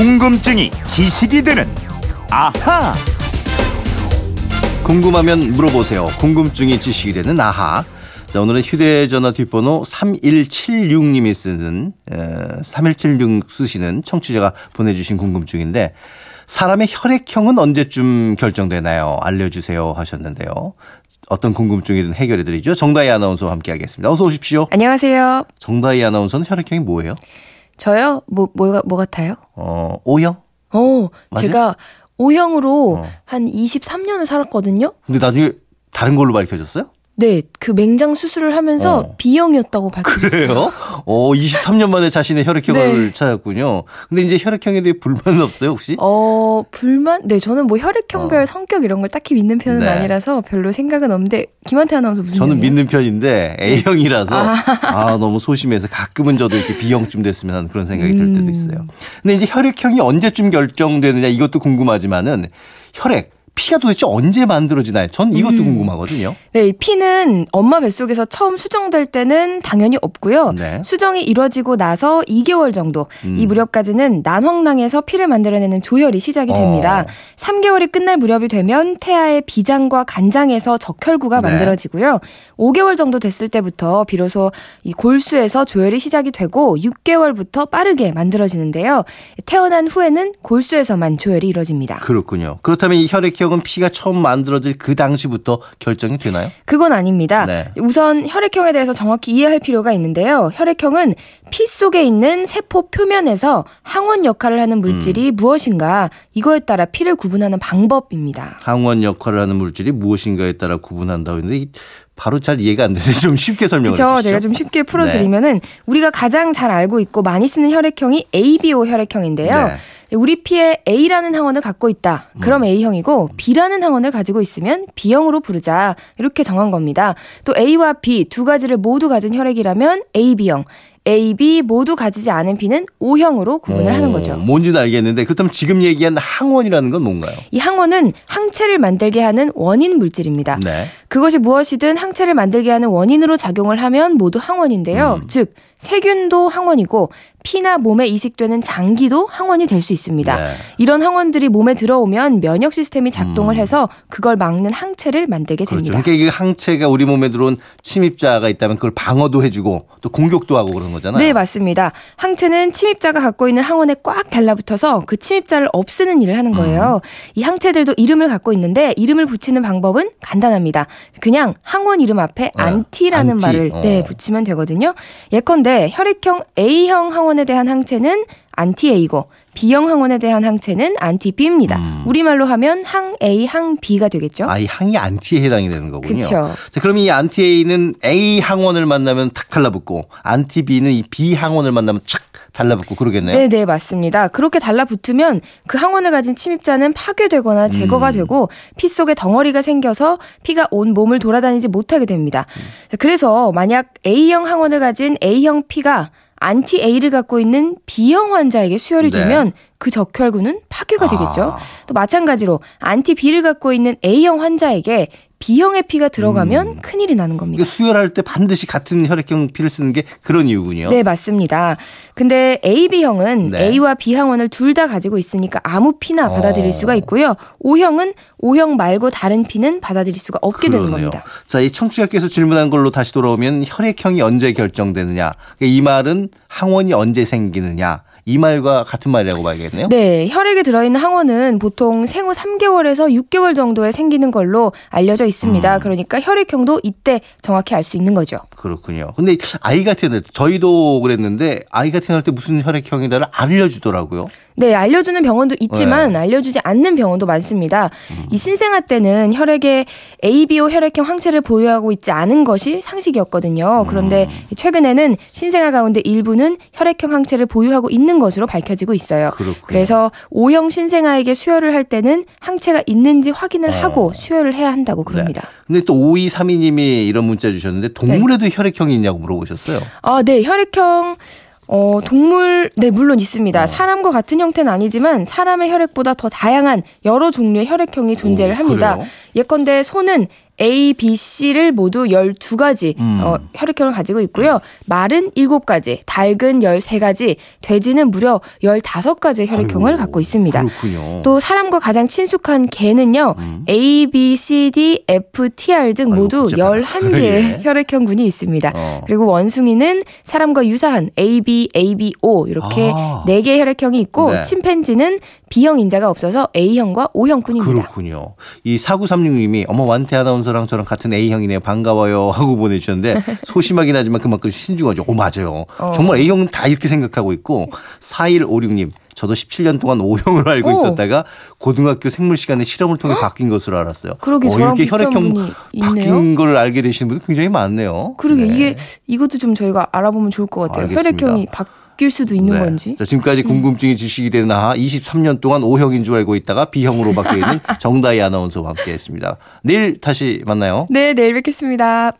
궁금증이 지식이 되는 아하. 궁금하면 물어보세요. 궁금증이 지식이 되는 아하. 자, 오늘은 휴대전화 뒷번호 3176님이 쓰는, 에, 3176 쓰시는 청취자가 보내주신 궁금증인데, 사람의 혈액형은 언제쯤 결정되나요? 알려주세요 하셨는데요. 어떤 궁금증이든 해결해 드리죠. 정다희 아나운서와 함께 하겠습니다. 어서 오십시오. 안녕하세요. 정다희 아나운서는 혈액형이 뭐예요? 저요? 뭐, 뭐가, 뭐 같아요? 어, O형? 어, 맞아요? 제가 O형으로 어. 한 23년을 살았거든요? 근데 나중에 다른 걸로 밝혀졌어요? 네, 그 맹장 수술을 하면서 어. B형이었다고 밝혀졌어요. 그래요? 어, 23년 만에 자신의 혈액형을 네. 찾았군요. 근데 이제 혈액형에 대해 불만은 없어요, 혹시? 어, 불만? 네, 저는 뭐 혈액형별 어. 성격 이런 걸 딱히 믿는 편은 네. 아니라서 별로 생각은 없는데, 김한태 아나운서 무슨 저는 형이에요? 믿는 편인데 A형이라서 아. 너무 소심해서 가끔은 저도 이렇게 B형쯤 됐으면 하는 그런 생각이 들 때도 음. 있어요. 근데 이제 혈액형이 언제쯤 결정되느냐 이것도 궁금하지만은 혈액 피가 도대체 언제 만들어지나요? 전 이것도 음. 궁금하거든요. 네, 이 피는 엄마 뱃속에서 처음 수정될 때는 당연히 없고요. 네. 수정이 이루어지고 나서 2개월 정도 음. 이 무렵까지는 난황낭에서 피를 만들어내는 조혈이 시작이 됩니다. 어. 3개월이 끝날 무렵이 되면 태아의 비장과 간장에서 적혈구가 네. 만들어지고요. 5개월 정도 됐을 때부터 비로소 이 골수에서 조혈이 시작이 되고 6개월부터 빠르게 만들어지는데요. 태어난 후에는 골수에서만 조혈이 이루어집니다. 그렇군요. 그렇다면 이 혈액형 은 피가 처음 만들어질 그 당시부터 결정이 되나요? 그건 아닙니다. 네. 우선 혈액형에 대해서 정확히 이해할 필요가 있는데요. 혈액형은 피 속에 있는 세포 표면에서 항원 역할을 하는 음. 물질이 무엇인가 이거에 따라 피를 구분하는 방법입니다. 항원 역할을 하는 물질이 무엇인가에 따라 구분한다고 했는데 이- 바로 잘 이해가 안 되는데 좀 쉽게 설명을. 해주시죠. 제가 좀 쉽게 풀어드리면은 우리가 가장 잘 알고 있고 많이 쓰는 혈액형이 ABO 혈액형인데요. 네. 우리 피에 A라는 항원을 갖고 있다. 음. 그럼 A형이고 B라는 항원을 가지고 있으면 B형으로 부르자. 이렇게 정한 겁니다. 또 A와 B 두 가지를 모두 가진 혈액이라면 AB형. A, B 모두 가지지 않은 B는 O형으로 구분을 하는 어, 거죠. 뭔지는 알겠는데 그렇다면 지금 얘기한 항원이라는 건 뭔가요? 이 항원은 항체를 만들게 하는 원인 물질입니다. 네. 그것이 무엇이든 항체를 만들게 하는 원인으로 작용을 하면 모두 항원인데요. 음. 즉 세균도 항원이고 피나 몸에 이식되는 장기도 항원이 될 수 있습니다. 네. 이런 항원들이 몸에 들어오면 면역 시스템이 작동을 음. 해서 그걸 막는 항체를 만들게 그렇죠. 됩니다. 그러니까 이게 항체가 우리 몸에 들어온 침입자가 있다면 그걸 방어도 해주고 또 공격도 하고 그런 거잖아요. 네, 맞습니다. 항체는 침입자가 갖고 있는 항원에 꽉 달라붙어서 그 침입자를 없애는 일을 하는 거예요. 이 항체들도 이름을 갖고 있는데 이름을 붙이는 방법은 간단합니다. 그냥 항원 이름 앞에 네, 안티라는 안티. 말을 어. 네, 붙이면 되거든요. 예컨대 혈액형 A형 항원에 대한 항체는 안티 A고 B형 항원에 대한 항체는 안티 B입니다. 음. 우리말로 하면 항 A, 항 B가 되겠죠? 아, 이 항이 안티에 해당이 되는 거군요. 자, 그럼 이 안티 A는 A 항원을 만나면 탁 달라붙고 안티 B는 이 B 항원을 만나면 착 달라붙고 그러겠네요. 네, 네, 맞습니다. 그렇게 달라붙으면 그 항원을 가진 침입자는 파괴되거나 제거가 음. 되고 피 속에 덩어리가 생겨서 피가 온 몸을 돌아다니지 못하게 됩니다. 자, 그래서 만약 A형 항원을 가진 A형 피가 안티 A를 갖고 있는 B형 환자에게 수혈이 네. 되면 그 적혈구는 파괴가 되겠죠. 아. 또 마찬가지로 안티 B를 갖고 있는 A형 환자에게 B형의 피가 들어가면 큰일이 나는 겁니다. 수혈할 때 반드시 같은 혈액형 피를 쓰는 게 그런 이유군요. 네, 맞습니다. 근데 AB형은 네. A와 B 항원을 둘 다 가지고 있으니까 아무 피나 받아들일 어. 수가 있고요. O형은 O형 말고 다른 피는 받아들일 수가 없게 되는 그러네요. 겁니다. 자, 이 청취자께서 질문한 걸로 다시 돌아오면 혈액형이 언제 결정되느냐. 그러니까 이 말은 항원이 언제 생기느냐. 이 말과 같은 말이라고 봐야겠네요. 네, 혈액에 들어있는 항원은 보통 생후 3개월에서 6개월 정도에 생기는 걸로 알려져 있습니다. 음. 그러니까 혈액형도 이때 정확히 알 수 있는 거죠. 그렇군요. 근데 아이가 태어날 때 저희도 그랬는데 아이가 태어날 때 무슨 혈액형이다를 알려주더라고요. 네, 알려주는 병원도 있지만 네. 음. 알려주지 않는 병원도 많습니다. 이 신생아 때는 혈액에 ABO 혈액형 항체를 보유하고 있지 않은 것이 상식이었거든요. 그런데 음. 최근에는 신생아 가운데 일부는 혈액형 항체를 보유하고 있는 것으로 밝혀지고 있어요. 그렇군요. 그래서 O형 신생아에게 수혈을 할 때는 항체가 있는지 확인을 어. 하고 수혈을 해야 한다고 그럽니다. 근데 또 5232님이 이런 문자 주셨는데 동물에도 혈액형이 있냐고 물어보셨어요. 아, 네, 혈액형 어, 동물, 네, 물론 있습니다. 사람과 같은 형태는 아니지만 사람의 혈액보다 더 다양한 여러 종류의 혈액형이 존재를 오, 합니다. 그래요? 예컨대 소는 A, B, C를 모두 12가지 음. 어, 혈액형을 가지고 있고요. 말은 7가지, 닭은 13가지, 돼지는 무려 15가지의 혈액형을 아이고, 갖고 있습니다. 그렇군요. 또 사람과 가장 친숙한 개는요. A, B, C, D, F, T, R 등 음. 모두 복잡하다. 11개의 예. 혈액형군이 있습니다. 어. 그리고 원숭이는 사람과 유사한 A, B, A, B, O 이렇게 아. 네 4개의 혈액형이 있고 네. 침팬지는 B형 인자가 없어서 A형과 O형뿐입니다. 그렇군요. 이 4936님이 어머 완태 아나운서 랑 저랑 같은 A형이네요. 반가워요 하고 보내주셨는데 소심하긴 하지만 그만큼 신중하죠. 오 맞아요. 어. 정말 A형은 다 이렇게 생각하고 있고 4156님 저도 17년 동안 O형으로 알고 오. 있었다가 고등학교 생물 시간에 실험을 통해 바뀐 것으로 알았어요. 그러게 어, 저랑 이렇게 혈액형 바뀐. 걸 알게 되시는 분들 굉장히 많네요. 그러게 네. 이게 이것도 좀 저희가 알아보면 좋을 것 같아요. 알겠습니다. 혈액형이 바 뀔 수도 있는 네. 건지. 자, 지금까지 궁금증이 지식이 되는 아하 23년 동안 O형인 줄 알고 있다가 B형으로 바뀌어 있는 정다희 아나운서와 함께 했습니다. 내일 다시 만나요. 네, 내일 뵙겠습니다.